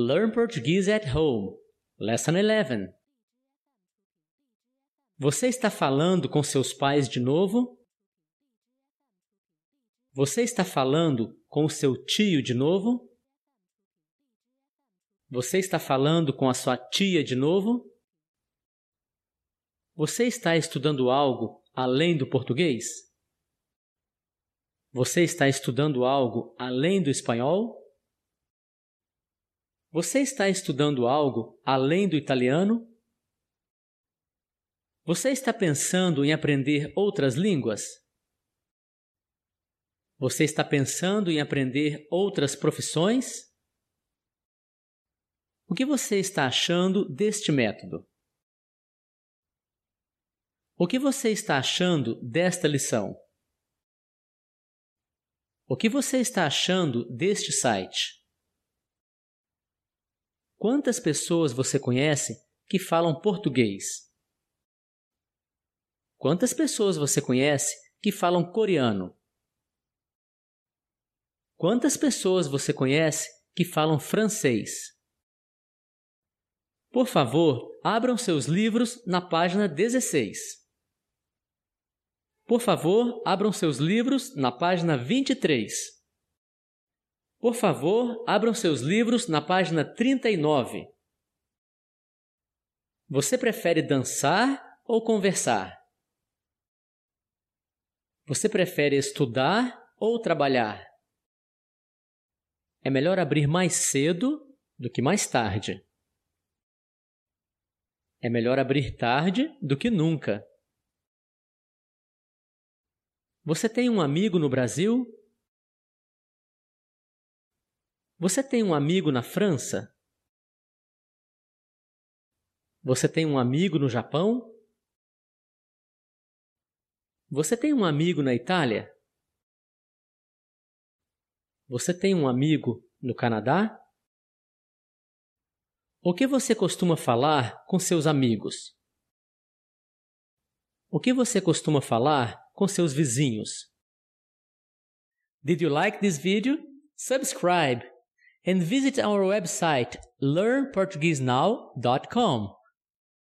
Learn Portuguese at Home. Lesson 11. Você está falando com seus pais de novo? Você está falando com seu tio de novo? Você está falando com a sua tia de novo? Você está estudando algo além do português? Você está estudando algo além do espanhol? Você está estudando algo além do italiano? Você está pensando em aprender outras línguas? Você está pensando em aprender outras profissões? O que você está achando deste método? O que você está achando desta lição? O que você está achando deste site? Quantas pessoas você conhece que falam português? Quantas pessoas você conhece que falam coreano? Quantas pessoas você conhece que falam francês? Por favor, abram seus livros na página 16. Por favor, abram seus livros na página 23. Por favor, abram seus livros na página 39. Você prefere dançar ou conversar? Você prefere estudar ou trabalhar? É melhor abrir mais cedo do que mais tarde. É melhor abrir tarde do que nunca. Você tem um amigo no Brasil? Você tem um amigo na França? Você tem um amigo no Japão? Você tem um amigo na Itália? Você tem um amigo no Canadá? O que você costuma falar com seus amigos? O que você costuma falar com seus vizinhos? Did you like this video? Subscribe and visit our website learnportuguesenow.com.